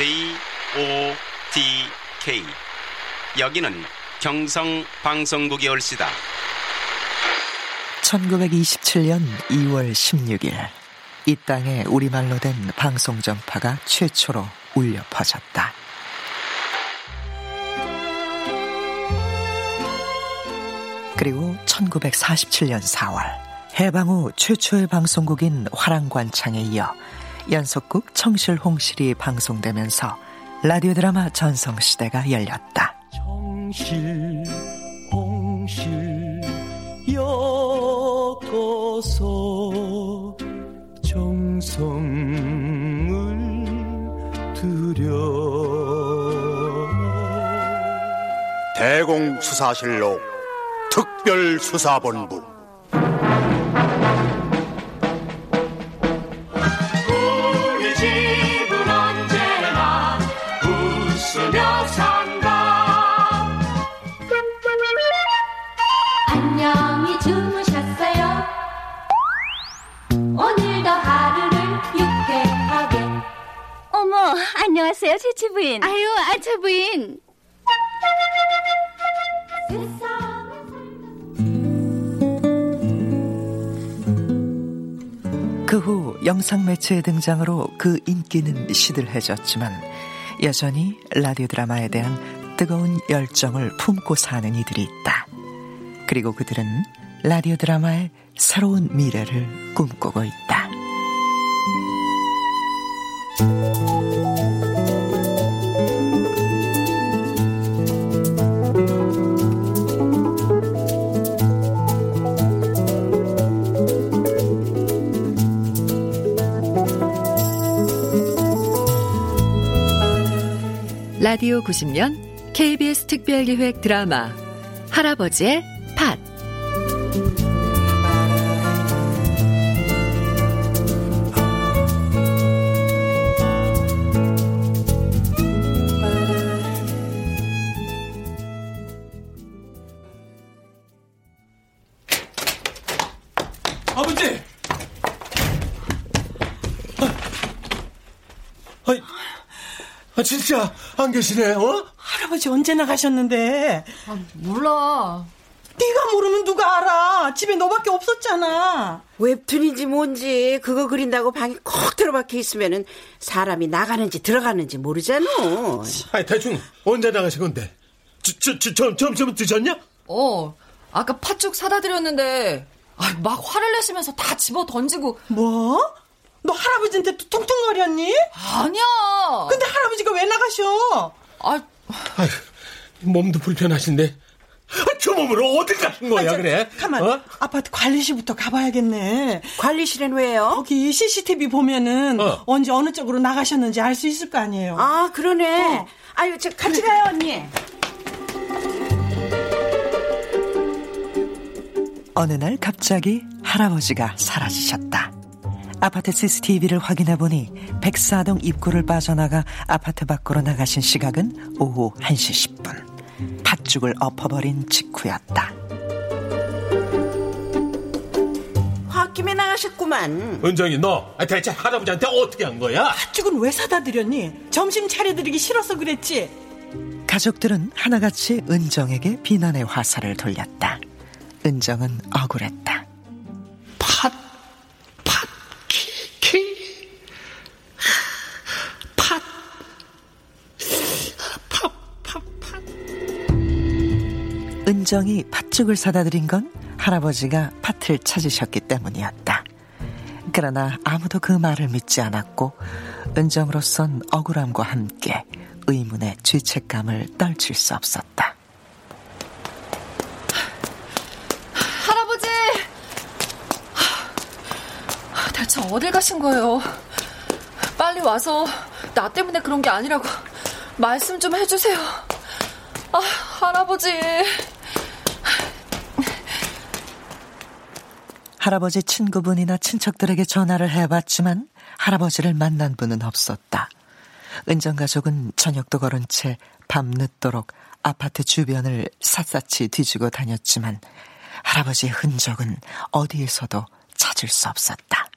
J O T K 여기는 경성 방송국이 올시다. 1927년 2월 16일 이 땅에 우리말로 된 방송 전파가 최초로 울려 퍼졌다. 그리고 1947년 4월 해방 후 최초의 방송국인 화랑관창에 이어 연속극 청실 홍실이 방송되면서 라디오 드라마 전성시대가 열렸다. 청실 홍실 엮어서 정성을 들여 대공수사실록 특별수사본부 영상 매체의 등장으로 그 인기는 시들해졌지만 여전히 라디오 드라마에 대한 뜨거운 열정을 품고 사는 이들이 있다. 그리고 그들은 라디오 드라마의 새로운 미래를 꿈꾸고 있다. 라디오 90년 KBS 특별기획 드라마 할아버지의 아, 진짜 안 계시네, 어? 할아버지 언제 나가셨는데? 몰라. 네가 모르면 누가 알아? 집에 너밖에 없었잖아. 웹툰인지 뭔지 그거 그린다고 방에 콕 들어박혀 있으면은 사람이 나가는지 들어가는지 모르잖아. 아이, 대충 언제 나가신 건데? 저, 저, 저, 점, 점심은 드셨냐? 어, 아까 팥죽 사다 드렸는데, 아, 막 화를 내시면서 다 집어 던지고. 뭐? 너 할아버지한테 또 퉁퉁거렸니? 아니야. 근데 할아버지가 왜 나가셔? 아, 아이, 몸도 불편하신데. 아, 저 몸으로 어딜 가신 거야, 아, 저, 그래? 가만. 어? 아파트 관리실부터 가봐야겠네. 관리실엔 왜요? 거기 CCTV 보면은 어. 언제 어느 쪽으로 나가셨는지 알 수 있을 거 아니에요. 아 그러네. 어. 아유 저 같이 가요 언니. 어느 날 갑자기 할아버지가 사라지셨다. 아파트 CCTV를 확인해 보니 백사동 입구를 빠져나가 아파트 밖으로 나가신 시각은 오후 1시 10분. 팥죽을 엎어버린 직후였다. 홧김에 나가셨구만. 은정이, 너 아, 대체 할아버지한테 어떻게 한 거야? 팥죽은 왜 사다 드렸니? 점심 차려드리기 싫어서 그랬지. 가족들은 하나같이 은정에게 비난의 화살을 돌렸다. 은정은 억울했다. 은정이 팥죽을 사다 드린 건 할아버지가 팥을 찾으셨기 때문이었다. 그러나 아무도 그 말을 믿지 않았고 은정으로선 억울함과 함께 의문의 죄책감을 떨칠 수 없었다. 할아버지! 하, 대체 어딜 가신 거예요? 빨리 와서 나 때문에 그런 게 아니라고 말씀 좀 해주세요. 아, 할아버지. 할아버지 친구분이나 친척들에게 전화를 해봤지만 할아버지를 만난 분은 없었다. 은정 가족은 저녁도 걸은 채 밤늦도록 아파트 주변을 샅샅이 뒤지고 다녔지만 할아버지의 흔적은 어디에서도 찾을 수 없었다.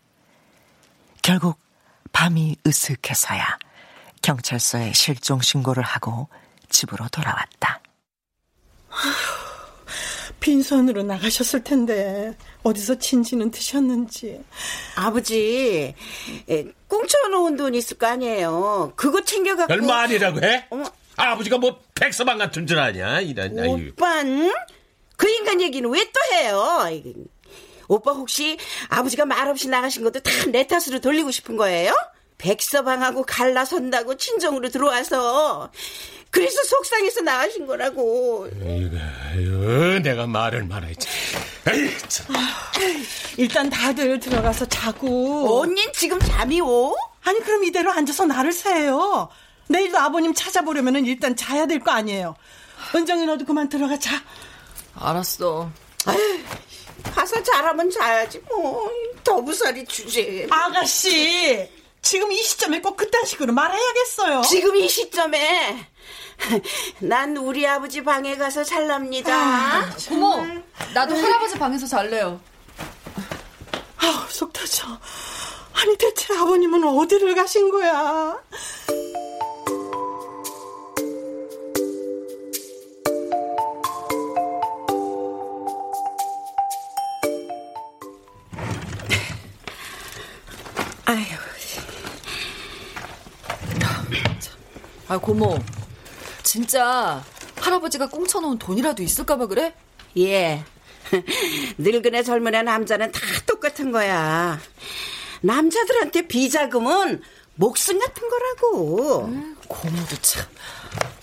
결국 밤이 으슥해서야 경찰서에 실종 신고를 하고 집으로 돌아왔다. 빈손으로 나가셨을 텐데 어디서 진지는 드셨는지. 아버지, 에, 꽁쳐놓은 돈 있을 거 아니에요. 그거 챙겨갖고. 얼마 아니라고 해? 어머. 아버지가 뭐 백서방 같은 줄 아냐? 이런. 오빤? 그 인간 얘기는 왜 또 해요? 오빠 혹시 아버지가 말없이 나가신 것도 다 내 탓으로 돌리고 싶은 거예요? 백서방하고 갈라선다고 친정으로 들어와서 그래서 속상해서 나가신 거라고. 이거, 내가 말을 말했지. 에이, 참. 일단 다들 들어가서 자고. 언닌 지금 잠이 오? 아니 그럼 이대로 앉아서 나를 새요. 내일도 아버님 찾아보려면 일단 자야 될 거 아니에요. 은정이 너도 그만 들어가 자. 알았어. 가서 잘하면 자야지 뭐. 더부살이 주제. 아가씨, 지금 이 시점에 꼭 그딴 식으로 말해야겠어요. 지금 이 시점에 난 우리 아버지 방에 가서 잘랍니다. 아, 고모, 나도 할아버지 방에서 잘래요. 아우, 속 터져. 아니 대체 아버님은 어디를 가신 거야? 아유, 아, 고모. 진짜 할아버지가 꽁쳐놓은 돈이라도 있을까봐 그래? 예. 늙은애 젊은애 남자는 다 똑같은 거야. 남자들한테 비자금은 목숨 같은 거라고. 고모도 참.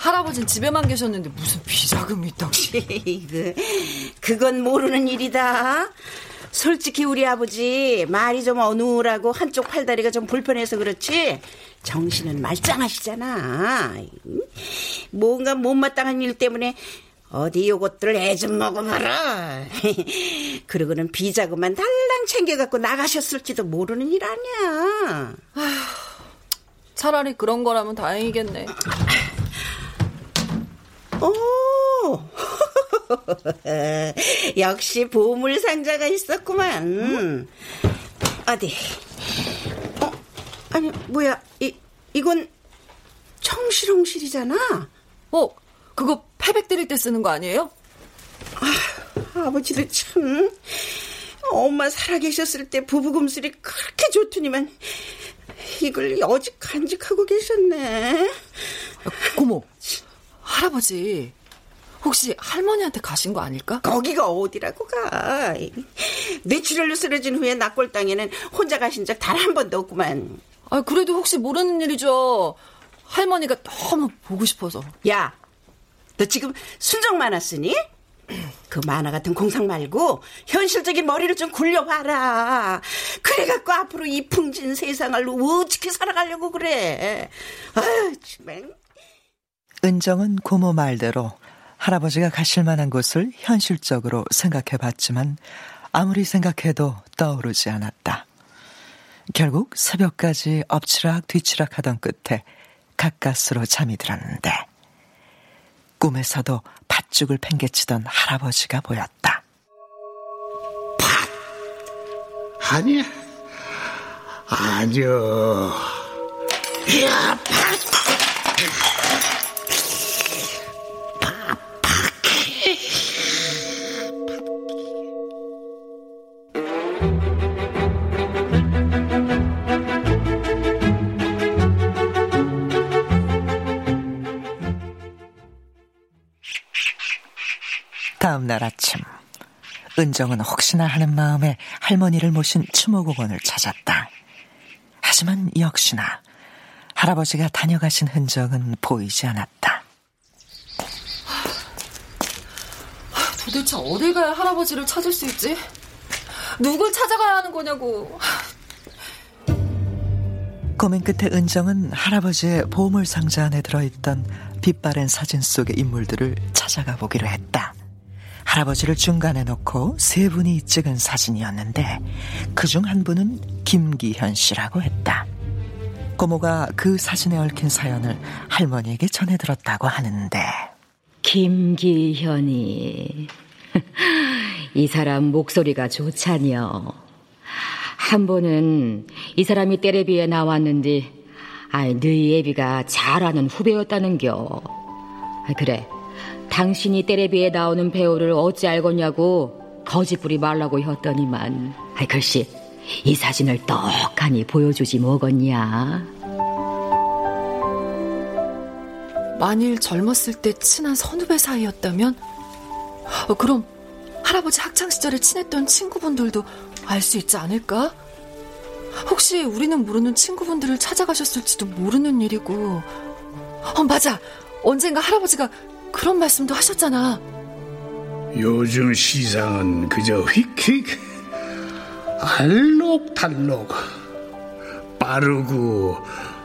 할아버진 집에만 계셨는데 무슨 비자금이 있다고. 그, 그건 모르는 일이다. 솔직히 우리 아버지 말이 좀 어눌하고 한쪽 팔다리가 좀 불편해서 그렇지 정신은 말짱하시잖아. 뭔가 못마땅한 일 때문에 어디 요것들 애 좀 먹어봐라. 그러고는 비자금만 달랑 챙겨갖고 나가셨을지도 모르는 일 아니야. 차라리 그런 거라면 다행이겠네. 오! 역시 보물 상자가 있었구만. 어디? 어? 아니 뭐야? 이 이건 청실홍실이잖아. 어, 그거 패백 드릴 때 쓰는 거 아니에요? 아버지도 참 엄마 살아계셨을 때 부부금술이 그렇게 좋더니만 이걸 여직 간직하고 계셨네. 고모, 할아버지 혹시 할머니한테 가신 거 아닐까? 거기가 어디라고 가. 뇌출혈로 쓰러진 후에 낙골 땅에는 혼자 가신 적 단 한 번도 없구만. 아, 그래도 혹시 모르는 일이죠. 할머니가 너무 보고 싶어서. 야, 너 지금 순정 만화 쓰니? 그 만화 같은 공상 말고 현실적인 머리를 좀 굴려봐라. 그래갖고 앞으로 이 풍진 세상을 어떻게 살아가려고 그래. 아유, 정말. 은정은 고모 말대로 할아버지가 가실 만한 곳을 현실적으로 생각해 봤지만 아무리 생각해도 떠오르지 않았다. 결국 새벽까지 엎치락 뒤치락 하던 끝에 가까스로 잠이 들었는데 꿈에서도 팥죽을 팽개치던 할아버지가 보였다. 아니야. 아니요. 야, 다음 날 아침 은정은 혹시나 하는 마음에 할머니를 모신 추모공원을 찾았다. 하지만 역시나 할아버지가 다녀가신 흔적은 보이지 않았다. 도대체 어딜 가야 할아버지를 찾을 수 있지? 누굴 찾아가야 하는 거냐고. 고민 끝에 은정은 할아버지의 보물 상자 안에 들어있던 빛바랜 사진 속의 인물들을 찾아가 보기로 했다. 할아버지를 중간에 놓고 세 분이 찍은 사진이었는데 그 중 한 분은 김기현 씨라고 했다. 고모가 그 사진에 얽힌 사연을 할머니에게 전해 들었다고 하는데 김기현이 이 사람 목소리가 좋잖여. 한 번은 이 사람이 텔레비에 나왔는데 아이, 너희 예비가 잘하는 후배였다는겨. 아, 그래. 당신이 때레비에 나오는 배우를 어찌 알겠냐고 거짓부리 말라고 했더니만. 아이, 글씨, 이 사진을 떡하니 보여주지 뭐겠냐. 만일 젊었을 때 친한 선후배 사이였다면, 어, 그럼 할아버지 학창 시절에 친했던 친구분들도 알 수 있지 않을까? 혹시 우리는 모르는 친구분들을 찾아가셨을지도 모르는 일이고. 어, 맞아. 언젠가 할아버지가 그런 말씀도 하셨잖아. 요즘 시상은 그저 휙휙 알록달록 빠르고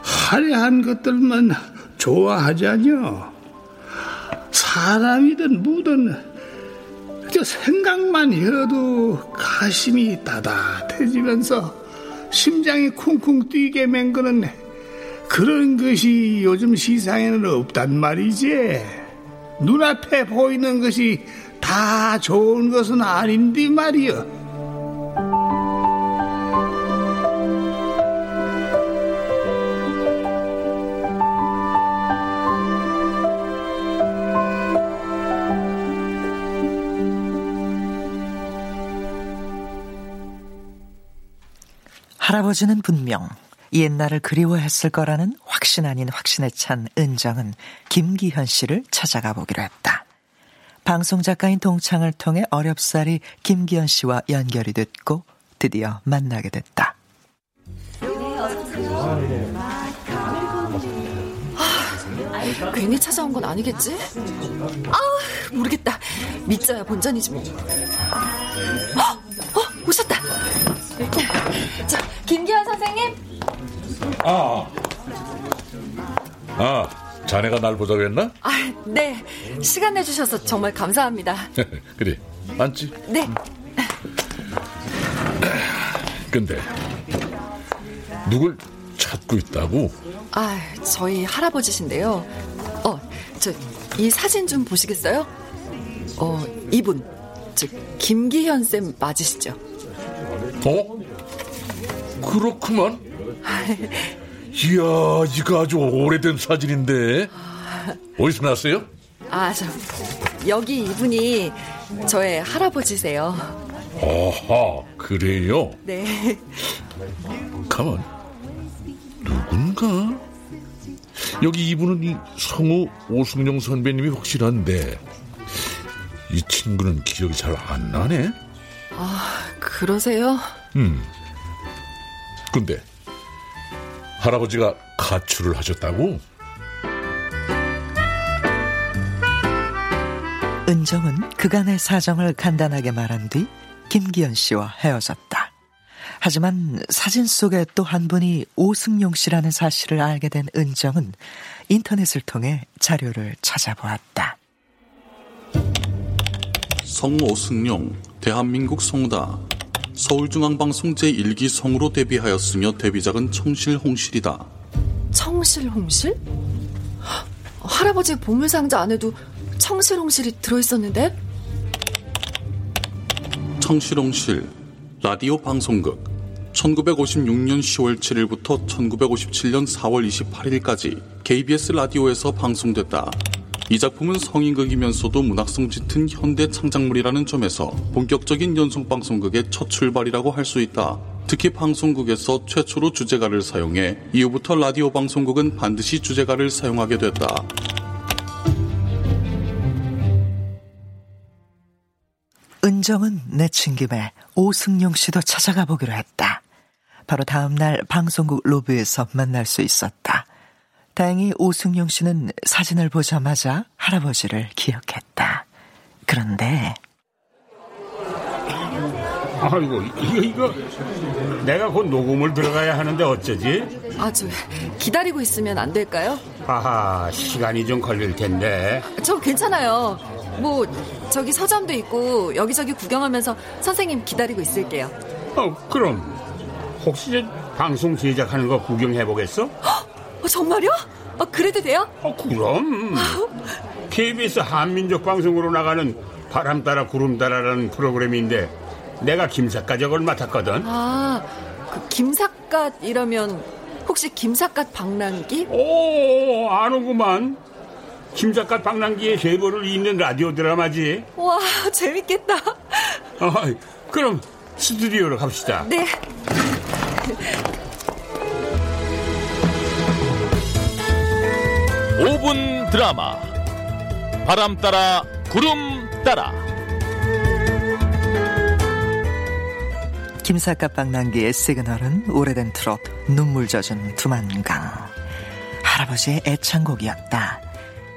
화려한 것들만 좋아하자뇨. 사람이든 뭐든 저 생각만 해도 가심이 따뜻해지면서 심장이 쿵쿵 뛰게 맹그는 그런 것이 요즘 시상에는 없단 말이지. 눈앞에 보이는 것이 다 좋은 것은 아닌데 말이여. 할아버지는 분명 옛날을 그리워했을 거라는 확신 아닌 확신에 찬 은정은 김기현 씨를 찾아가 보기로 했다. 방송 작가인 동창을 통해 어렵사리 김기현 씨와 연결이 됐고 드디어 만나게 됐다. 아, 괜히 찾아온 건 아니겠지? 아, 모르겠다. 믿자야 본전이지 뭐. 어, 어 오셨다. 자, 김기현 선생님. 아, 아, 자네가 날 보자고 했나? 아, 네. 시간 내주셔서 정말 감사합니다. 그래, 앉지? 네. 근데 누굴 찾고 있다고? 아, 저희 할아버지신데요. 어, 저 이 사진 좀 보시겠어요? 어, 이분, 저 김기현 쌤 맞으시죠? 어? 그렇구만. 이야, 이거 아주 오래된 사진인데. 어디서 났어요? 아, 저 여기 이분이 저의 할아버지세요. 아하, 그래요? 네. 가만. 누군가? 여기 이분은 이 성우 오승용 선배님이 확실한데 이 친구는 기억이 잘 안 나네. 아, 그러세요? 음. 근데 할아버지가 가출을 하셨다고? 은정은 그간의 사정을 간단하게 말한 뒤 김기현 씨와 헤어졌다. 하지만 사진 속에 또 한 분이 오승용 씨라는 사실을 알게 된 은정은 인터넷을 통해 자료를 찾아보았다. 성우 오승용, 대한민국 성우다. 서울중앙방송 제1기 성우로 데뷔하였으며 데뷔작은 청실홍실이다. 청실홍실? 할아버지 보물상자 안에도 청실홍실이 들어있었는데? 청실홍실, 라디오 방송극. 1956년 10월 7일부터 1957년 4월 28일까지 KBS 라디오에서 방송됐다. 이 작품은 성인극이면서도 문학성 짙은 현대 창작물이라는 점에서 본격적인 연속방송극의 첫 출발이라고 할 수 있다. 특히 방송국에서 최초로 주제가를 사용해 이후부터 라디오 방송국은 반드시 주제가를 사용하게 됐다. 은정은 내친 김에 오승용 씨도 찾아가 보기로 했다. 바로 다음날 방송국 로비에서 만날 수 있었다. 다행히 오승용 씨는 사진을 보자마자 할아버지를 기억했다. 그런데 아이고 이거 이거 내가 곧 녹음을 들어가야 하는데 어쩌지? 아, 저 기다리고 있으면 안 될까요? 아하 시간이 좀 걸릴 텐데. 저 괜찮아요. 뭐 저기 서점도 있고 여기저기 구경하면서 선생님 기다리고 있을게요. 어 그럼 혹시 저 방송 제작하는 거 구경해 보겠어? 어, 정말요? 어, 그래도 돼요? 어, 그럼. KBS 한민족 방송으로 나가는 바람 따라 구름 따라라는 프로그램인데 내가 적을 맡았거든. 아, 그 김삿갓 이러면 혹시 김삿갓 방랑기? 오, 아는구만. 김삿갓 방랑기의 제보를 잇는 라디오 드라마지. 와, 재밌겠다. 어, 그럼 스튜디오로 갑시다. 네. 오분 드라마. 바람 따라 구름 따라. 김삿갓 방랑기의 시그널은 오래된 트롯 눈물 젖은 두만강. 할아버지의 애창곡이었다.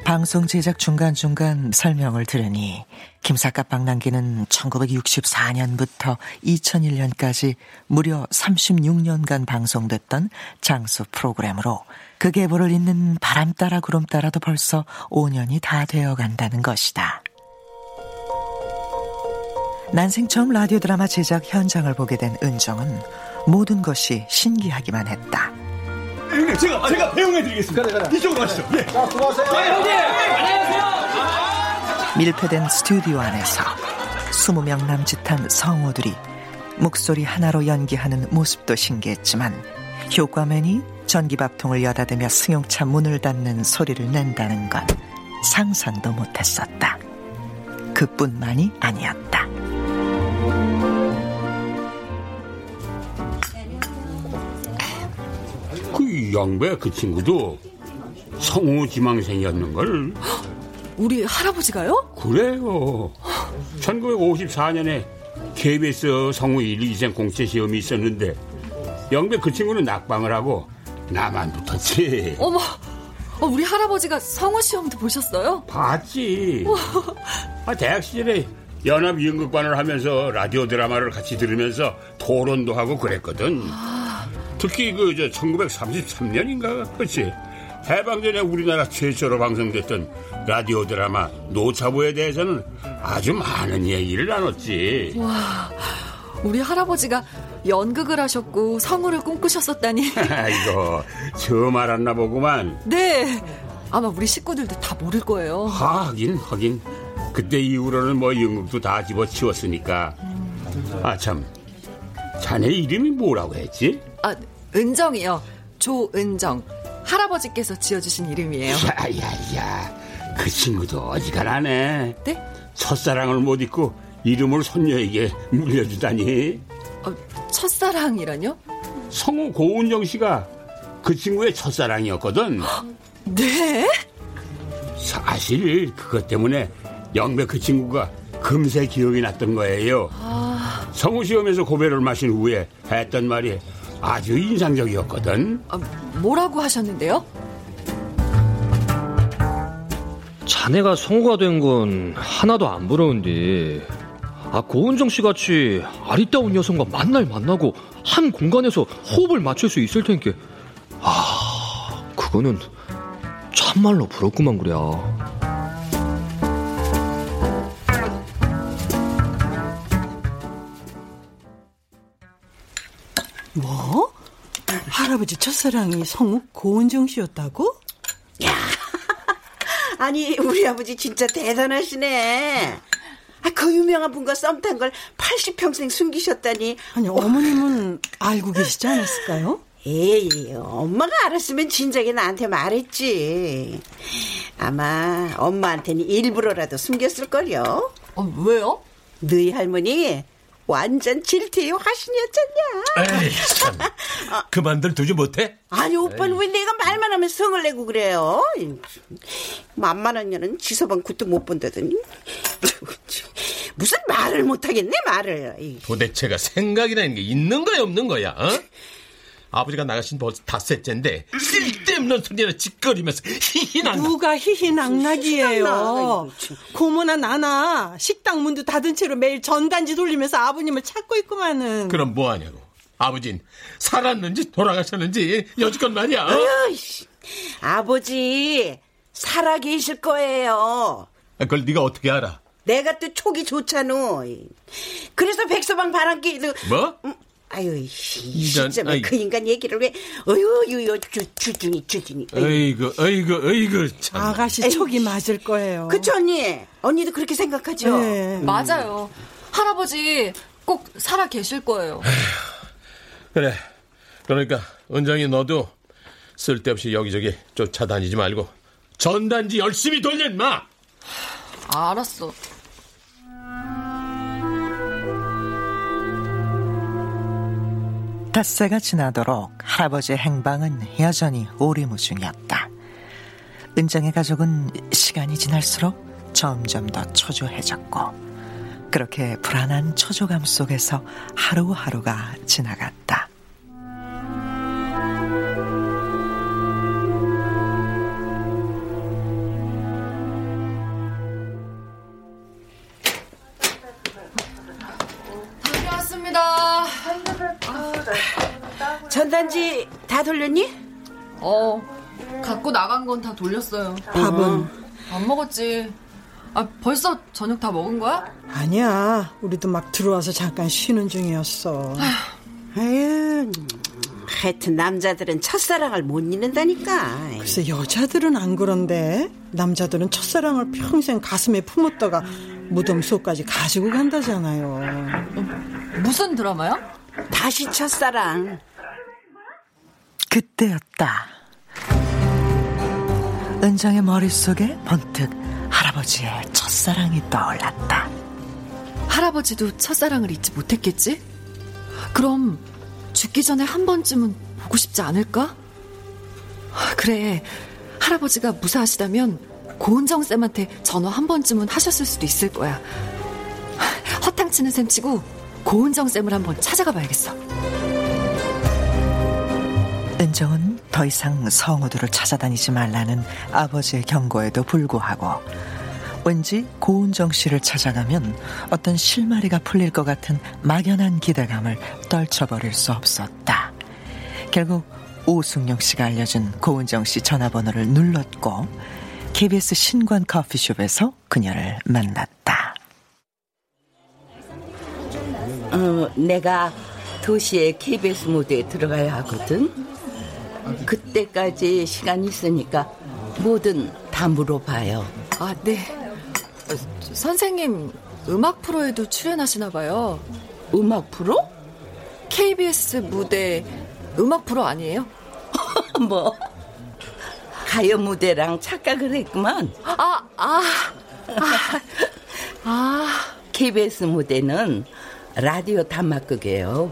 방송 제작 중간중간 설명을 들으니 김삿갓 방랑기는 1964년부터 2001년까지 무려 36년간 방송됐던 장수 프로그램으로 그 계보를 잇는 바람 따라 구름 따라도 벌써 5년이 다 되어 간다는 것이다. 난생 처음 라디오 드라마 제작 현장을 보게 된 은정은 모든 것이 신기하기만 했다. 형님, 제가, 제가 배웅해 드리겠습니다. 그래, 그래. 이쪽으로 가시죠. 예. 자, 수고하세요. 네, 형님! 안녕하세요! 밀폐된 스튜디오 안에서 20명 남짓한 성우들이 목소리 하나로 연기하는 모습도 신기했지만 효과맨이 전기밥통을 여닫으며 승용차 문을 닫는 소리를 낸다는 건 상상도 못했었다. 그뿐만이 아니었다. 그 영배 그 친구도 성우 지망생이었는걸. 우리 할아버지가요? 그래요. 1954년에 KBS 성우 1, 2생 공채 시험이 있었는데 영배 그 친구는 낙방을 하고 나만 붙었지. 어머, 어, 우리 할아버지가 성우 시험도 보셨어요? 봤지. 아, 대학 시절에 연합 연극관을 하면서 라디오 드라마를 같이 들으면서 토론도 하고 그랬거든. 특히 그저 1933년인가 그렇지. 해방 전에 우리나라 최초로 방송됐던 라디오 드라마 노차보에 대해서는 아주 많은 얘기를 나눴지. 와, 우리 할아버지가 연극을 하셨고 성우를 꿈꾸셨었다니. 이거 처음 알았나 보구만. 네. 아마 우리 식구들도 다 모를 거예요. 하긴 하긴. 그때 이후로는 뭐 연극도 다 집어치웠으니까. 아 참. 자네 이름이 뭐라고 했지? 아, 은정이요. 조은정. 할아버지께서 지어주신 이름이에요. 야야야. 그 친구도 어지간하네. 네? 첫사랑을 못 잊고 이름을 손녀에게 물려주다니. 어, 첫사랑이라뇨? 성우 고은정 씨가 그 친구의 첫사랑이었거든. 네? 사실 그것 때문에 영배 그 친구가 금세 기억이 났던 거예요. 아... 성우 시험에서 고배를 마신 후에 했던 말이 아주 인상적이었거든. 아, 뭐라고 하셨는데요? 자네가 성우가 된 건 하나도 안 부러운데 아 고은정 씨 같이 아리따운 여성과 만날 만나고 한 공간에서 호흡을 맞출 수 있을 텐께 아 그거는 참말로 부럽구만 그래 뭐? 할아버지 첫사랑이 성우 고은정 씨였다고? 야, 아니 우리 아버지 진짜 대단하시네. 아, 그 유명한 분과 썸 탄 걸 80평생 숨기셨다니. 아니 어머님은 알고 계시지 않았을까요? 에이, 엄마가 알았으면 진작에 나한테 말했지. 아마 엄마한테는 일부러라도 숨겼을걸요. 어, 왜요? 너희 할머니 완전 질투의 화신이었잖냐. 에이, 참. 그만들 두지 못해? 아니, 오빠는 왜 내가 말만 하면 성을 내고 그래요? 만만한 년은 지서방 굿도 못 본다더니. 무슨 말을 못하겠네, 말을. 도대체가 생각이 나는 게 있는 거야, 없는 거야, 어? 아버지가 나가신 벌써 닷새째인데 쓸데없는 소리를 짓거리면서 희희낙낙 누가 희희낙낙이에요? 고모나 나나 식당 문도 닫은 채로 매일 전단지 돌리면서 아버님을 찾고 있구만은. 그럼 뭐하냐고. 아버진 살았는지 돌아가셨는지 여지껏 말이야. 어? 어휴, 아버지 살아계실 거예요. 그걸 네가 어떻게 알아? 내가 또 촉이 좋잖아. 그래서 백서방 바람기도 뭐? 음, 아유, 이 시점에 아이. 그 인간 얘기를 왜, 어유, 유유, 주, 주둥이, 주둥이. 어이구 어이구 어이구 참 아가씨 촉이 맞을 거예요 그쵸, 언니? 언니도 그렇게 생각하죠? 네. 맞아요. 할아버지 꼭 살아 계실 거예요. 그래 그러니까 은정이 너도 쓸데없이 여기저기 쫓아다니지 말고 전단지 열심히 돌려 인마. 아, 알았어. 닷새가 지나도록 할아버지의 행방은 여전히 오리무중이었다. 은정의 가족은 시간이 지날수록 점점 더 초조해졌고 그렇게 불안한 초조감 속에서 하루하루가 지나갔다. 건 다 돌렸어요. 밥은? 안 먹었지. 아, 벌써 저녁 다 먹은 거야? 아니야. 우리도 막 들어와서 잠깐 쉬는 중이었어. 아유, 하여튼 남자들은 첫사랑을 못 잊는다니까. 글쎄 여자들은 안 그런데 남자들은 첫사랑을 평생 가슴에 품었다가 무덤 속까지 가지고 간다잖아요. 무슨 드라마야? 다시 첫사랑. 그때였다. 은정의 머릿속에 번뜩 할아버지의 첫사랑이 떠올랐다. 할아버지도 첫사랑을 잊지 못했겠지? 그럼 죽기 전에 한 번쯤은 보고 싶지 않을까? 그래, 할아버지가 무사하시다면 고은정 쌤한테 전화 한 번쯤은 하셨을 수도 있을 거야. 허탕치는 셈 치고 고은정 쌤을 한번 찾아가 봐야겠어. 은정은 더 이상 성우들을 찾아다니지 말라는 아버지의 경고에도 불구하고 왠지 고은정 씨를 찾아가면 어떤 실마리가 풀릴 것 같은 막연한 기대감을 떨쳐버릴 수 없었다. 결국 오승용 씨가 알려준 고은정 씨 전화번호를 눌렀고 KBS 신관 커피숍에서 그녀를 만났다. 어, 내가 도시의 KBS 무대에 들어가야 하거든. 그때까지 시간 있으니까 뭐든 다 물어봐요. 아, 네. 어, 선생님, 음악 프로에도 출연하시나 봐요. 음악 프로? KBS 무대 음악 프로 아니에요? 뭐 가요 무대랑 착각을 했구만. 아, 아, 아, 아. KBS 무대는 라디오 단막극이에요.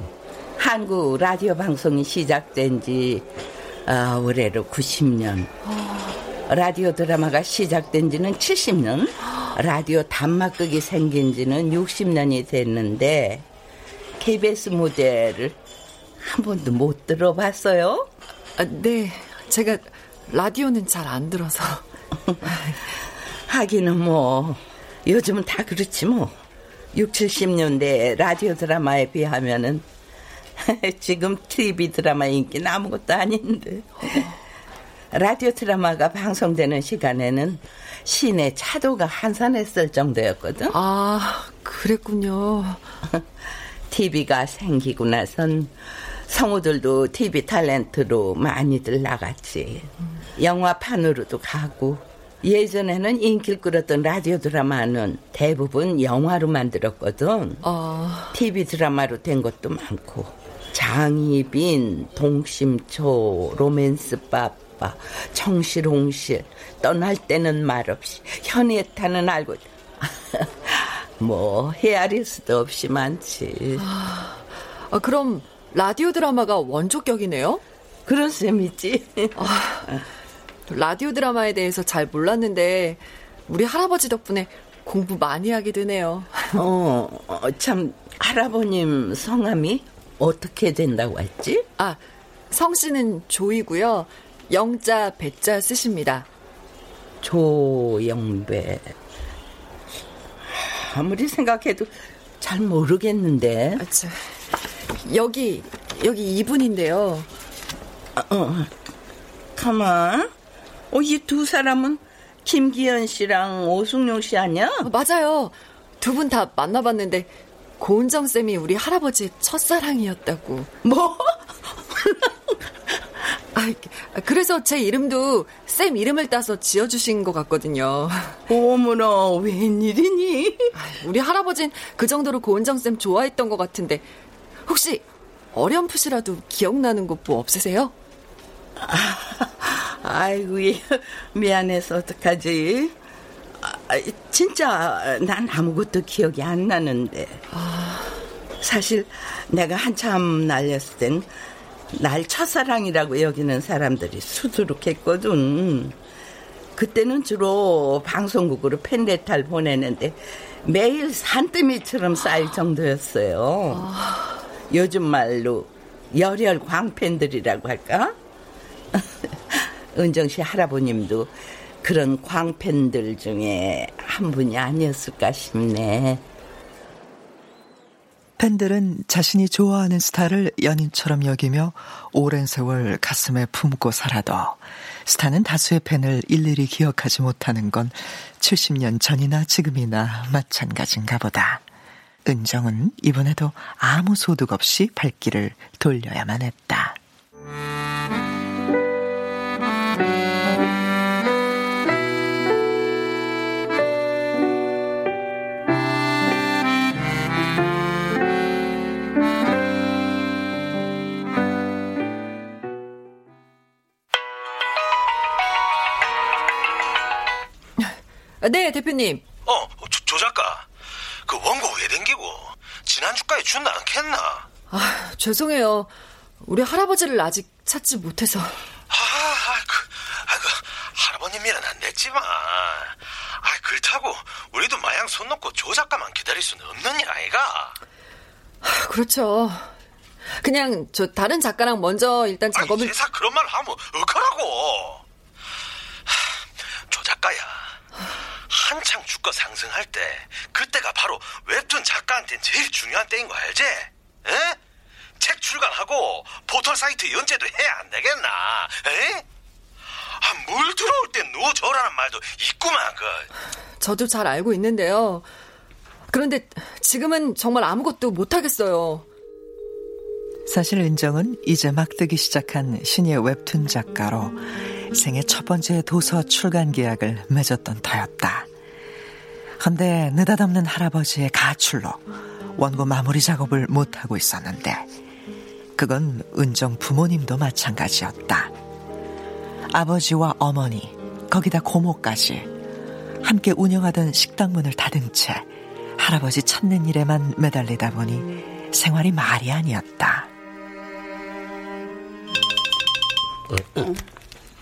한국 라디오 방송이 시작된 지 아, 올해로 90년. 라디오 드라마가 시작된 지는 70년. 라디오 단막극이 생긴 지는 60년이 됐는데 KBS 무대를 한 번도 못 들어봤어요? 아, 네. 제가 라디오는 잘 안 들어서. 하기는 뭐 요즘은 다 그렇지 뭐. 6, 70년대 라디오 드라마에 비하면은 지금 TV 드라마 인기는 아무것도 아닌데. 라디오 드라마가 방송되는 시간에는 시내 차도가 한산했을 정도였거든. 아, 그랬군요. TV가 생기고 나선 성우들도 TV 탤런트로 많이들 나갔지. 영화판으로도 가고 예전에는 인기를 끌었던 라디오 드라마는 대부분 영화로 만들었거든. 어... TV 드라마로 된 것도 많고 장희빈, 동심초, 로맨스 빠빠, 청실홍실, 떠날 때는 말없이 현해타는 알고 뭐 헤아릴 수도 없이 많지. 아, 아, 그럼 라디오 드라마가 원조격이네요? 그런 셈이지. 아, 라디오 드라마에 대해서 잘 몰랐는데 우리 할아버지 덕분에 공부 많이 하게 되네요. 어, 어, 참 할아버님 성함이 어떻게 된다고 했지? 아, 성씨는 조이고요. 영자 배자 쓰십니다. 조영배. 아무리 생각해도 잘 모르겠는데. 아, 저, 여기 여기 이분인데요. 어, 어. 가만. 어, 이 두 사람은 김기현 씨랑 오승용 씨 아니야? 어, 맞아요. 두 분 다 만나봤는데 고은정 쌤이 우리 할아버지의 첫사랑이었다고. 뭐? 아, 그래서 제 이름도 쌤 이름을 따서 지어주신 것 같거든요. 어머나, 웬일이니? 우리 할아버진 그 정도로 고은정 쌤 좋아했던 것 같은데, 혹시 어렴풋이라도 기억나는 것 뭐 없으세요? 아이고, 예. 미안해서 어떡하지? 아, 진짜 난 아무것도 기억이 안 나는데. 사실 내가 한참 날렸을 땐 날 첫사랑이라고 여기는 사람들이 수두룩했거든. 그때는 주로 방송국으로 팬레탈 보내는데 매일 산더미처럼 쌓일 정도였어요. 요즘 말로 열혈 광팬들이라고 할까? 은정 씨 할아버님도 그런 광팬들 중에 한 분이 아니었을까 싶네. 팬들은 자신이 좋아하는 스타를 연인처럼 여기며 오랜 세월 가슴에 품고 살아도 스타는 다수의 팬을 일일이 기억하지 못하는 건 70년 전이나 지금이나 마찬가지인가 보다. 은정은 이번에도 아무 소득 없이 발길을 돌려야만 했다. 네, 대표님. 어, 조, 조 작가. 그 원고 왜 댕기고 지난주까지 준다 않겠나? 아, 죄송해요. 우리 할아버지를 아직 찾지 못해서. 아, 그, 아, 그 할아버님 일은 안 됐지만, 아, 그렇다고 우리도 마냥 손 놓고 조 작가만 기다릴 수는 없는 일 아이가? 아, 그렇죠. 그냥 저 다른 작가랑 먼저 일단 작업을. 아니, 제사 그런 말 하면 어쩌라고? 조 작가야. 한창 주가 상승할 때 그때가 바로 웹툰 작가한테는 제일 중요한 때인 거 알지? 에? 책 출간하고 포털 사이트 연재도 해야 안 되겠나? 에? 아, 물 들어올 때 누워줘라는 말도 있구만 그. 저도 잘 알고 있는데요. 그런데 지금은 정말 아무것도 못 하겠어요. 사실 은정은 이제 막 뜨기 시작한 신예 웹툰 작가로 생애 첫 번째 도서 출간 계약을 맺었던 터였다. 헌데 느닷없는 할아버지의 가출로 원고 마무리 작업을 못하고 있었는데 그건 은정 부모님도 마찬가지였다. 아버지와 어머니 거기다 고모까지 함께 운영하던 식당 문을 닫은 채 할아버지 찾는 일에만 매달리다 보니 생활이 말이 아니었다.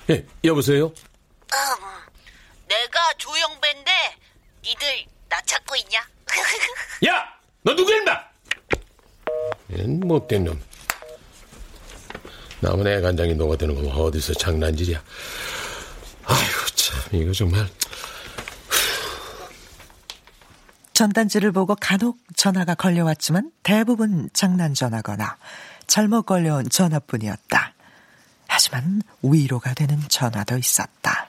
어, 예, 여보세요? 내가 조영배인데 니들 나 찾고 있냐? 야! 너 누구야, 임마! 얜 못된 놈. 남은 애간장이 녹아드는 건 어디서 장난질이야. 아이고, 참, 이거 정말. 전단지를 보고 간혹 전화가 걸려왔지만 대부분 장난 전화거나 잘못 걸려온 전화뿐이었다. 하지만 위로가 되는 전화도 있었다.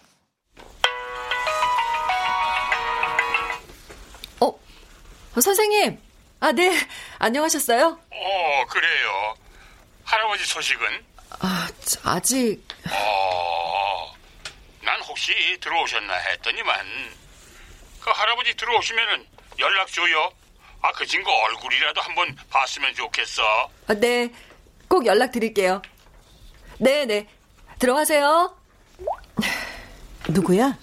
어, 선생님. 아, 네. 안녕하셨어요? 어, 그래요. 할아버지 소식은? 아, 아직. 어, 난 혹시 들어오셨나 했더니만, 그 할아버지 들어오시면은 연락 줘요. 아, 그 친구 얼굴이라도 한번 봤으면 좋겠어. 아, 네. 꼭 연락 드릴게요. 네네. 들어가세요. 누구야?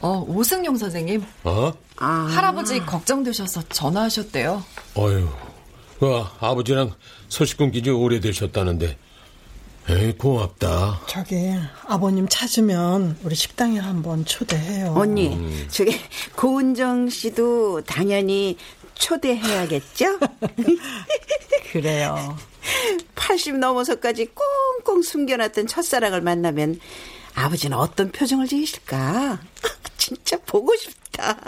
어, 오승용 선생님. 어? 할아버지 걱정되셔서 전화하셨대요. 어휴, 그 아버지랑 소식 끊기 지 오래되셨다는데. 에이, 고맙다. 저기 아버님 찾으면 우리 식당에 한번 초대해요. 언니, 음. 저기 고은정 씨도 당연히 초대해야겠죠? 그래요. 80 넘어서까지 꽁꽁 숨겨놨던 첫사랑을 만나면 아버지는 어떤 표정을 지으실까? 진짜 보고 싶다.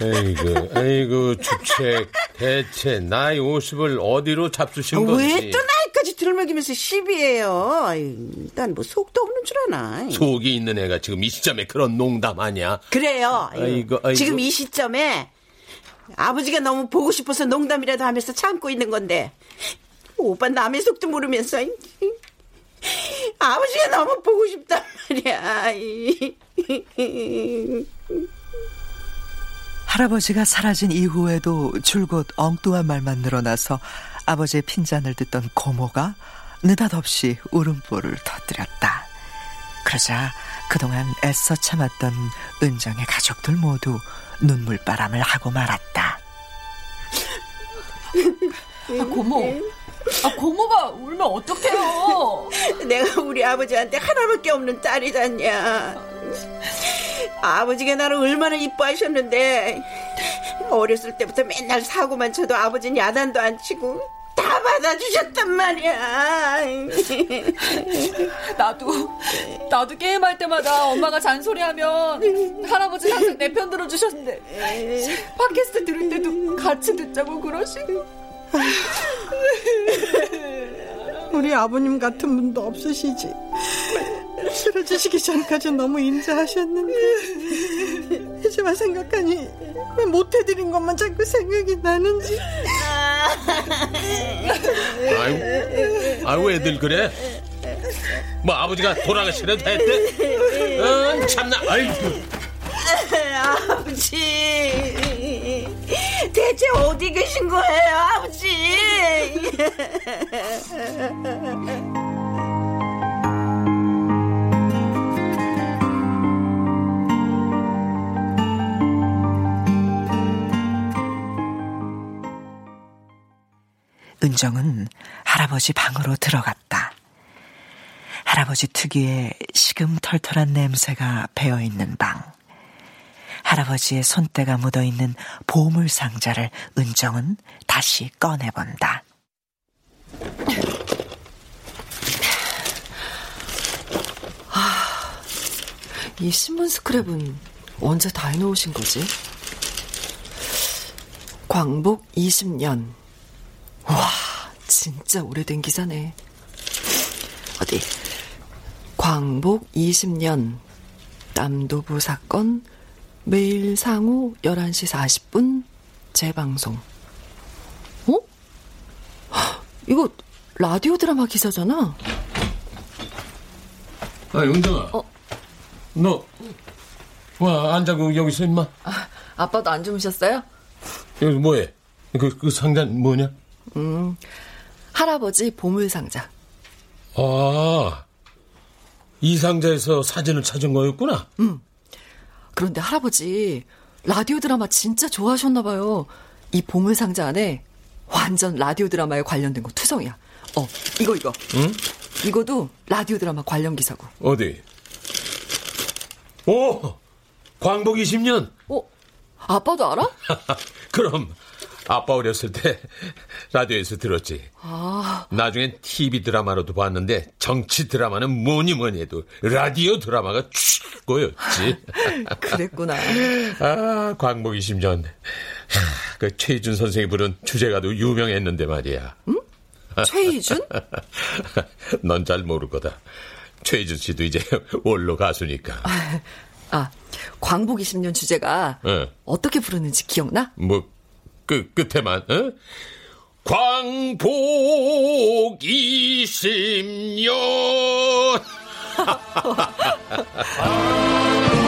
에이그, 에이그, 주책. 대체 나이 50을 어디로 잡수신 건지. 왜 또 나이까지 들먹이면서 시비해요? 난 뭐 속도 없는 줄 아나. 속이 있는 애가 지금 이 시점에 그런 농담하냐? 그래요. 아이고, 아이고. 지금 이 시점에 아버지가 너무 보고 싶어서 농담이라도 하면서 참고 있는 건데 오빠 남의 속도 모르면서 아버지가 너무 보고 싶단 말이야. 할아버지가 사라진 이후에도 줄곧 엉뚱한 말만 늘어나서 아버지의 핀잔을 듣던 고모가 느닷없이 울음보를 터뜨렸다. 그러자 그동안 애써 참았던 은정의 가족들 모두 눈물바람을 하고 말았다. 아, 고모. 아, 고모가 울면 어떡해요? 내가 우리 아버지한테 하나밖에 없는 딸이잖냐. 아버지가 나를 얼마나 이뻐하셨는데 어렸을 때부터 맨날 사고만 쳐도 아버지는 야단도 안 치고 다 받아주셨단 말이야. 나도 나도 게임할 때마다 엄마가 잔소리하면 할아버지 항상 내 편 들어주셨는데 팟캐스트 들을 때도 같이 듣자고 그러시고 우리 아버님 같은 분도 없으시지. 쓰러지시기 전까지 너무 인자하셨는데 이제만 생각하니 왜 못해드린 것만 자꾸 생각이 나는지. 아이고, 아이고 애들 그래? 뭐 아버지가 돌아가시려도 했대? 어, 참나, 아이고. 아버지 대체 어디 계신 거예요 아버지 은정은 할아버지 방으로 들어갔다. 할아버지 특유의 시금털털한 냄새가 배어 있는 방. 할아버지의 손때가 묻어 있는 보물 상자를 은정은 다시 꺼내본다. 아, 이 신문 스크랩은 언제 다 해놓으신 거지? 광복 20년. 와, 진짜 오래된 기사네. 어디? 광복 20년. 남도부 사건 매일 상후 11시 40분 재방송. 어? 이거 라디오 드라마 기사잖아. 아, 영정아. 어? 너, 와, 앉아고 여기 있어, 임마. 아, 아빠도 안 주무셨어요? 여기 뭐해? 그, 그 상자는 뭐냐? 음, 할아버지 보물상자. 아, 이 상자에서 사진을 찾은 거였구나? 음. 그런데 할아버지, 라디오 드라마 진짜 좋아하셨나 봐요. 이 보물 상자 안에 완전 라디오 드라마에 관련된 거 투성이야. 어, 이거, 이거. 응? 이거도 라디오 드라마 관련 기사고. 어디? 오! 광복 20년! 어? 아빠도 알아? 그럼, 아빠 어렸을 때 라디오에서 들었지. 아. 나중엔 TV 드라마로도 봤는데 정치 드라마는 뭐니 뭐니 해도 라디오 드라마가 최고였지. 그랬구나. 아, 광복 20년. 그 최희준 선생이 부른 주제가도 유명했는데 말이야. 응? 최희준? 넌 잘 모를 거다. 최희준 씨도 이제 원로 가수니까. 아, 아 광복 20년 주제가 어. 어떻게 부르는지 기억나? 뭐, 그, 끝에만, 어? 광복 20년.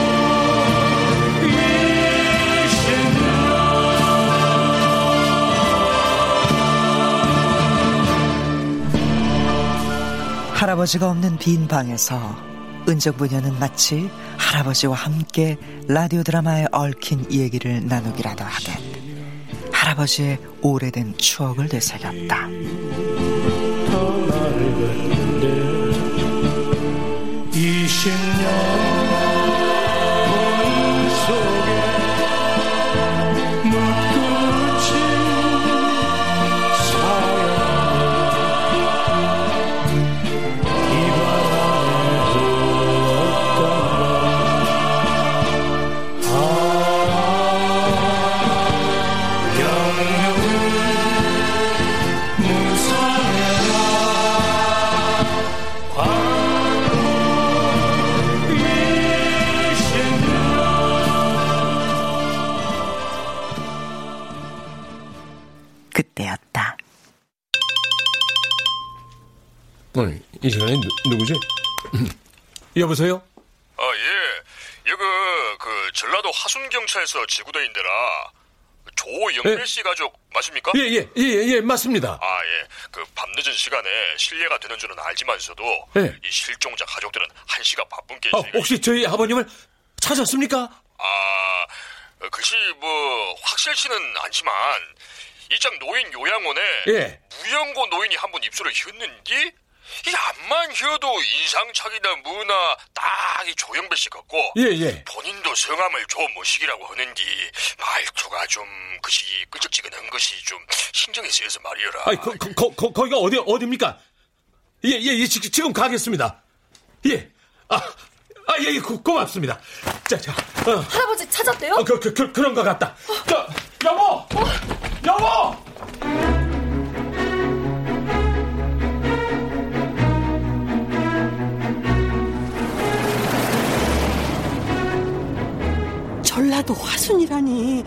할아버지가 없는 빈 방에서 은정 부녀는 마치 할아버지와 함께 라디오 드라마에 얽힌 얘기를 나누기라도 하듯 할아버지의 오래된 추억을 되새겼다. 여보세요? 아, 예. 여기, 그, 전라도 화순경찰서 지구대인데라. 조영래 씨 가족 맞습니까? 예, 예, 예, 예, 맞습니다. 아, 예. 그 밤늦은 시간에 실례가 되는 줄은 알지만서도 예. 이 실종자 가족들은 한시가 바쁜 게 어, 혹시 저희 아버님을 찾았습니까? 아, 어, 글쎄 뭐 확실치는 않지만 이장 노인 요양원에 예. 무연고 노인이 한번 입술을 혓는디 이 앞만 휘어도 인상착이나 무나 딱이 조영배 씨 같고 예, 예. 본인도 성함을 조모식이라고 하는디 말투가 좀 그시 끄적지근한 것이 좀 신경이 쓰여서 말이여라 아이, 거, 거, 거, 거, 거기가 어디, 어딥니까? 예, 예, 예, 지, 지금 가겠습니다. 예. 아, 아, 예, 예, 고, 고맙습니다. 자, 자. 어. 할아버지 찾았대요? 어, 그, 그, 그, 그런 것 같다. 저, 여보! 여보! 전라도 화순이라니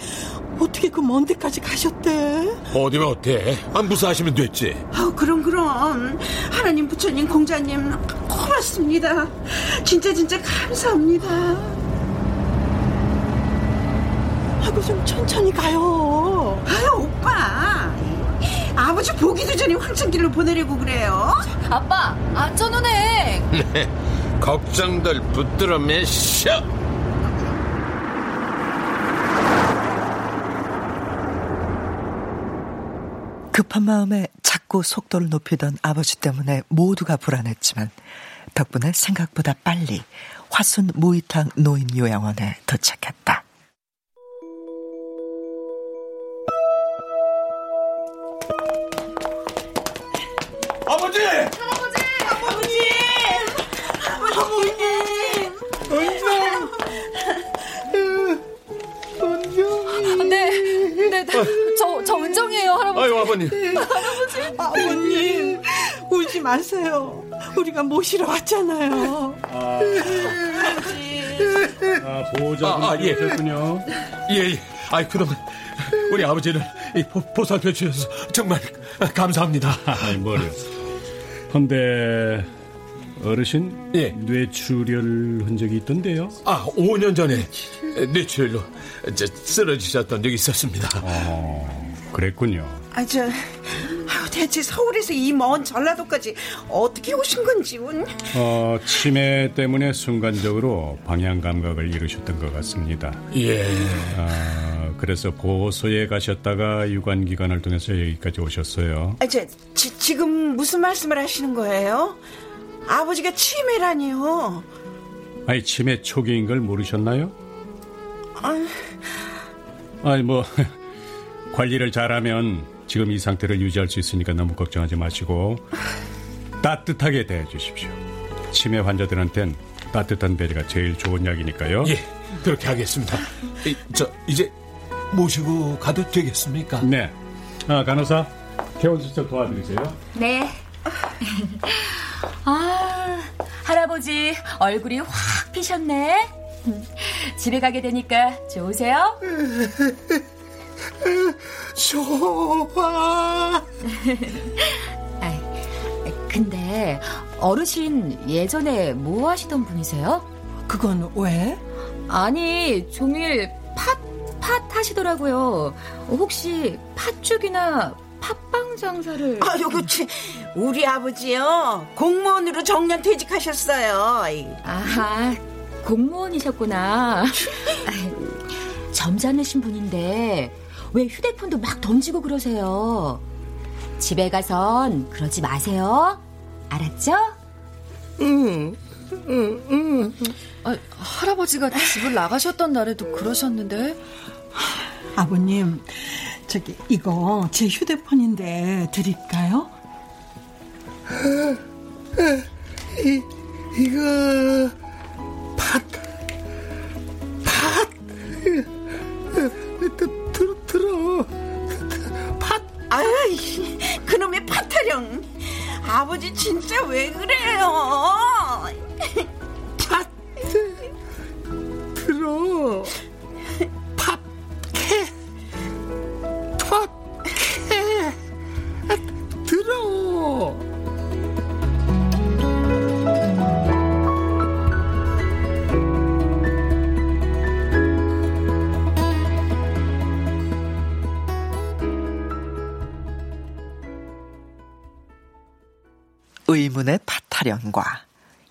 어떻게 그 먼 데까지 가셨대? 어디면 어때? 안 무사하시면 됐지. 아우 그럼 그럼 하나님 부처님 공자님 고맙습니다 진짜 진짜 감사합니다 아이고 좀 천천히 가요 아유 오빠 아버지 보기도 전에 황천길로 보내려고 그래요 아빠 안전 운행 걱정들 붙들어 매셔. 급한 마음에 자꾸 속도를 높이던 아버지 때문에 모두가 불안했지만 덕분에 생각보다 빨리 화순 무이탕 노인 요양원에 도착했다. 아버지! 할아버지! 아버지! 아버님! 네, 네, 네. 저, 저 은정이에요, 할아버지. 아유, 아버님. 할아버지! 아버님! 울지 마세요. 우리가 모시러 왔잖아요. 아, 보호자분이 아, 아, 예. 오셨군요. 예, 예. 아이, 그동안 우리 아버지를 보, 보살펴 주셔서 정말 감사합니다. 아이, 뭐려. 헌데 어르신 예. 뇌출혈 흔적이 있던데요. 아, 5년 전에 뇌출혈로 이제 쓰러지셨던 적이 있었습니다. 어, 그랬군요. 아, 저, 아유, 대체 서울에서 이 먼 전라도까지 어떻게 오신 건지, 운. 어, 치매 때문에 순간적으로 방향 감각을 잃으셨던 것 같습니다. 예. 아, 그래서 보호소에 가셨다가 유관 기관을 통해서 여기까지 오셨어요. 아, 저, 지, 지금 무슨 말씀을 하시는 거예요? 아버지가 치매라니요. 아니 치매 초기인 걸 모르셨나요? 아, 아니 뭐 관리를 잘하면 지금 이 상태를 유지할 수 있으니까 너무 걱정하지 마시고 따뜻하게 대해 주십시오. 치매 환자들한텐 따뜻한 배려가 제일 좋은 약이니까요. 예, 그렇게 하겠습니다. 이, 저 이제 모시고 가도 되겠습니까? 네. 아, 간호사 개원 수술 도와드리세요. 네. 아, 할아버지 얼굴이 확 피셨네. 집에 가게 되니까 좋으세요? 좋아. 근데 어르신 예전에 뭐 하시던 분이세요? 그건 왜? 아니 종일 팥, 팥 하시더라고요. 혹시 팥죽이나 팥빵 장사를? 아유, 그치. 우리 아버지요. 공무원으로 정년 퇴직하셨어요. 아하, 공무원이셨구나. 점잖으신 분인데 왜 휴대폰도 막 던지고 그러세요? 집에 가선 그러지 마세요. 알았죠? 응, 응, 응. 아, 할아버지가 집을 나가셨던 날에도 그러셨는데. 아버님, 저기 이거 제 휴대폰인데 드릴까요? 이 이거 파타령과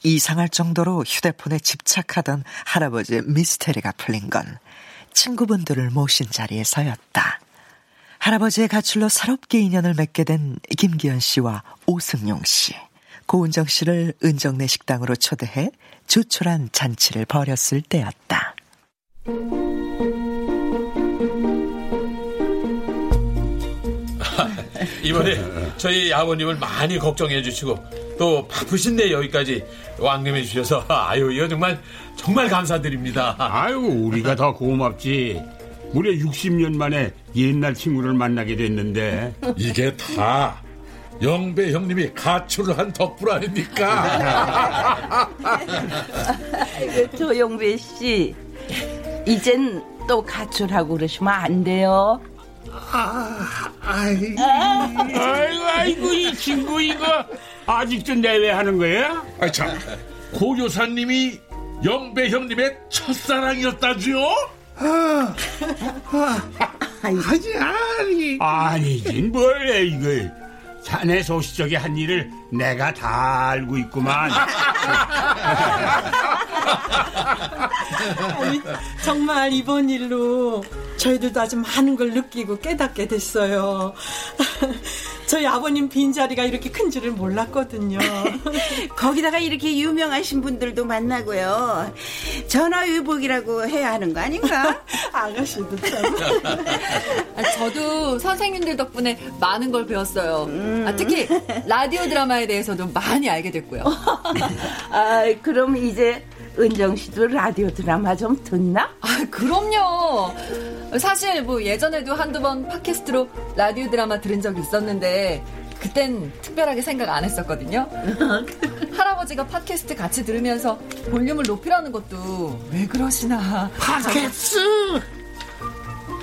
이상할 정도로 휴대폰에 집착하던 할아버지의 미스테리가 풀린 건 친구분들을 모신 자리에서였다. 할아버지의 가출로 새롭게 인연을 맺게 된 김기현 씨와 오승용 씨. 고은정 씨를 은정네 식당으로 초대해 조촐한 잔치를 벌였을 때였다. 이번에 저희 아버님을 많이 걱정해 주시고 또 바쁘신데 여기까지 왕림해 주셔서 아유 이거 정말 정말 감사드립니다. 아유 우리가 더 고맙지. 무려 60년 만에 옛날 친구를 만나게 됐는데 이게 다 영배 형님이 가출을 한 덕분 아닙니까? 아이고, 조영배 씨, 이젠 또 가출하고 그러시면 안 돼요. 아, 아이. 아이고 아이고 이 친구 이거 아직도 내외하는 거야? 아이 참, 고 여사님이 영배 형님의 첫사랑이었다지요? 아, 아, 아니, 아니. 아니긴 뭘 이거 자네 소시적에 한 일을 내가 다 알고 있구만 아니, 정말 이번 일로 저희들도 아주 많은 걸 느끼고 깨닫게 됐어요. 저희 아버님 빈자리가 이렇게 큰 줄을 몰랐거든요. 거기다가 이렇게 유명하신 분들도 만나고요. 전화위복이라고 해야 하는 거 아닌가? 아가씨도 참. 아, 저도 선생님들 덕분에 많은 걸 배웠어요. 아, 특히 라디오 드라마 에 대해서도 많이 알게 됐고요. 아, 그럼 이제 은정 씨도 라디오 드라마 좀 듣나? 아, 그럼요. 사실 뭐 예전에도 한두 번 팟캐스트로 라디오 드라마 들은 적이 있었는데 그땐 특별하게 생각 안 했었거든요. 할아버지가 팟캐스트 같이 들으면서 볼륨을 높이라는 것도 왜 그러시나. 팟캐스트!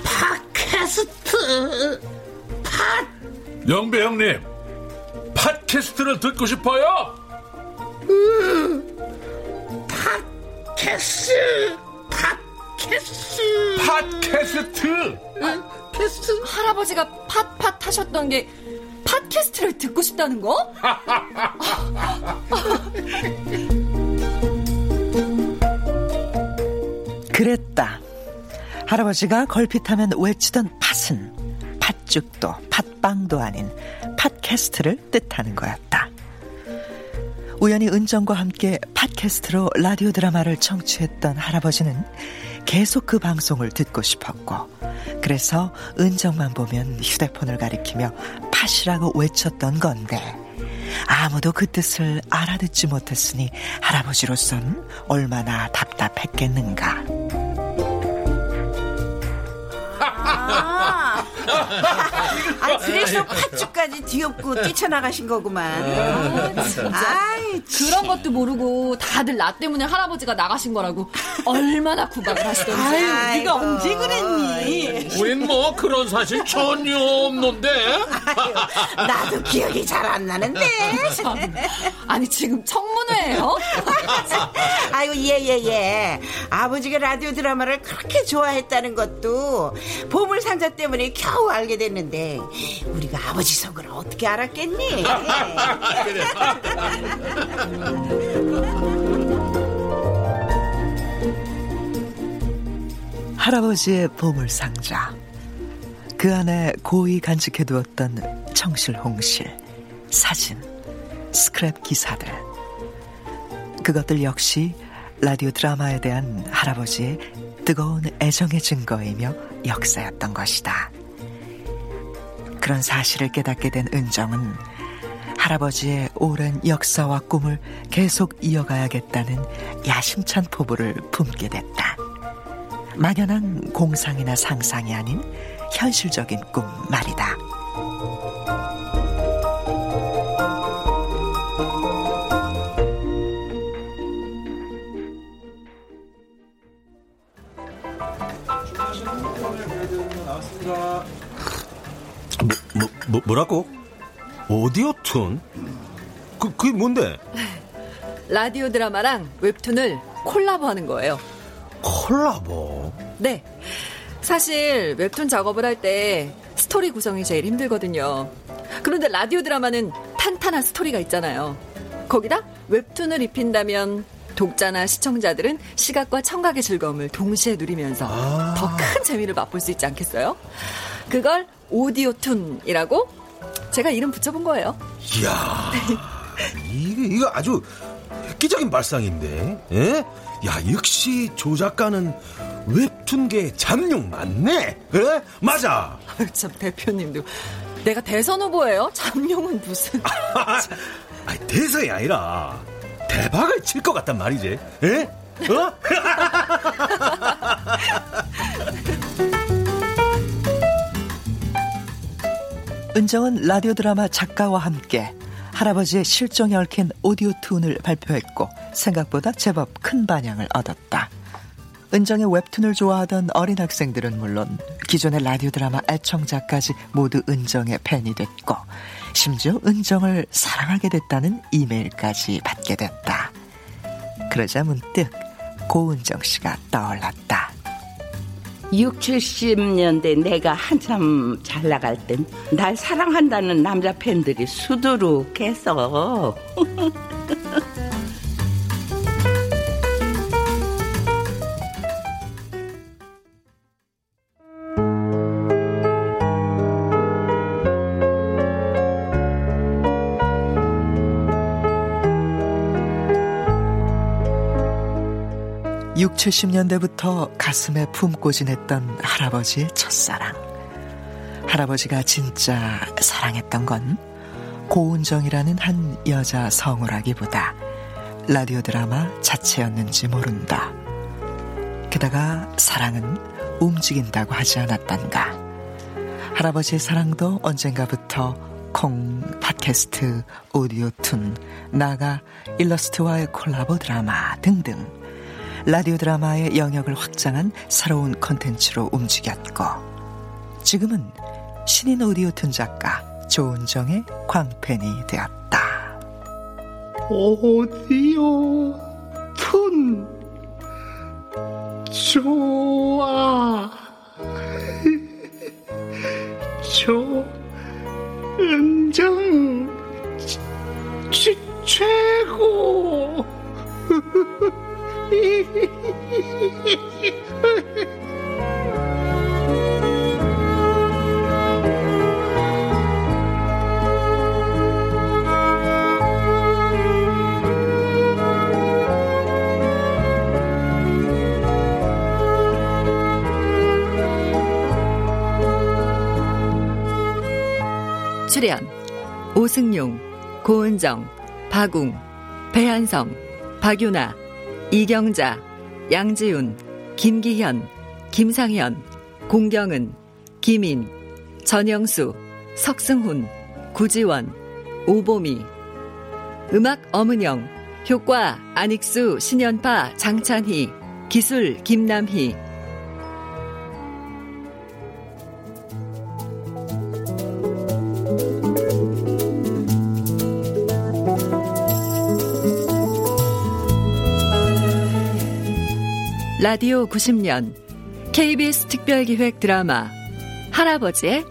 팟캐스트! 팟! 영배 형님, 팟캐스트를 듣고 싶어요? 팟캐스트! 팟캐스트! 팟캐스트! 팟캐스트? 할아버지가 팟팟 하셨던 게 팟캐스트를 듣고 싶다는 거? 그랬다. 할아버지가 걸핏하면 외치던 팥은 팥죽도 팥빵도 아닌 팟캐스트를 뜻하는 거였다. 우연히 은정과 함께 팟캐스트로 라디오 드라마를 청취했던 할아버지는 계속 그 방송을 듣고 싶었고, 그래서 은정만 보면 휴대폰을 가리키며 팟이라고 외쳤던 건데, 아무도 그 뜻을 알아듣지 못했으니 할아버지로선 얼마나 답답했겠는가. 아, 아 그래서 팥죽까지 뒤엎고 뛰쳐나가신 거구만. 아. 아이, 그런 것도 모르고 다들 나 때문에 할아버지가 나가신 거라고 얼마나 구박을 하시던지. 아유, 네가 언제 그랬니? 우린 뭐 그런 사실 전혀 없는데. 나도 기억이 잘 안 나는데. 아니 지금 청문회예요? 아유 예예예. 예, 예. 아버지가 라디오 드라마를 그렇게 좋아했다는 것도 보물 상자 때문에 겨우 알게 됐는데 우리가 아버지 속을 어떻게 알았겠니? 할아버지의 보물상자. 그 안에 고이 간직해두었던 청실 홍실, 사진, 스크랩 기사들. 그것들 역시 라디오 드라마에 대한 할아버지의 뜨거운 애정의 증거이며 역사였던 것이다. 그런 사실을 깨닫게 된 은정은 할아버지의 오랜 역사와 꿈을 계속 이어가야겠다는 야심찬 포부를 품게 됐다. 막연한 공상이나 상상이 아닌 현실적인 꿈 말이다. 뭐, 뭐, 뭐라고? 오디오 툰? 그, 그게 뭔데? 라디오 드라마랑 웹툰을 콜라보 하는 거예요. 콜라보? 네. 사실 웹툰 작업을 할 때 스토리 구성이 제일 힘들거든요. 그런데 라디오 드라마는 탄탄한 스토리가 있잖아요. 거기다 웹툰을 입힌다면 독자나 시청자들은 시각과 청각의 즐거움을 동시에 누리면서 아. 더큰 재미를 맛볼 수 있지 않겠어요? 그걸 오디오 툰이라고 제가 이름 붙여본 거예요. 이야, 이게, 이거 아주 획기적인 발상인데, 예? 야, 역시 조 작가는 웹툰계 잠룡 맞네? 예? 맞아! 참, 대표님도. 내가 대선 후보예요? 잠룡은 무슨. 아니, 대서이 아니라 대박을 칠 것 같단 말이지, 예? 어? 은정은 라디오 드라마 작가와 함께 할아버지의 실종에 얽힌 오디오 툰을 발표했고 생각보다 제법 큰 반향을 얻었다. 은정의 웹툰을 좋아하던 어린 학생들은 물론 기존의 라디오 드라마 애청자까지 모두 은정의 팬이 됐고 심지어 은정을 사랑하게 됐다는 이메일까지 받게 됐다. 그러자 문득 고은정 씨가 떠올랐다. 6, 70년대 내가 한참 잘 나갈 땐 날 사랑한다는 남자 팬들이 수두룩해서 육 70년대부터 가슴에 품고 지냈던 할아버지의 첫사랑. 할아버지가 진짜 사랑했던 건 고은정이라는 한 여자 성우라기보다 라디오 드라마 자체였는지 모른다. 게다가 사랑은 움직인다고 하지 않았단가. 할아버지의 사랑도 언젠가부터 콩, 팟캐스트, 오디오툰, 나가 일러스트와의 콜라보 드라마 등등 라디오 드라마의 영역을 확장한 새로운 컨텐츠로 움직였고 지금은 신인 오디오 툰 작가 조은정의 광팬이 되었다. 오디오 툰 좋아 조은정 치- 최고 출연 오승용, 고은정, 박웅, 배한성, 박유나, 이경자, 양지훈, 김기현, 김상현, 공경은, 김인, 전영수, 석승훈, 구지원, 오보미. 음악 엄은영 효과 안익수, 신연파, 장찬희 기술 김남희 라디오 90년 KBS 특별기획 드라마 할아버지의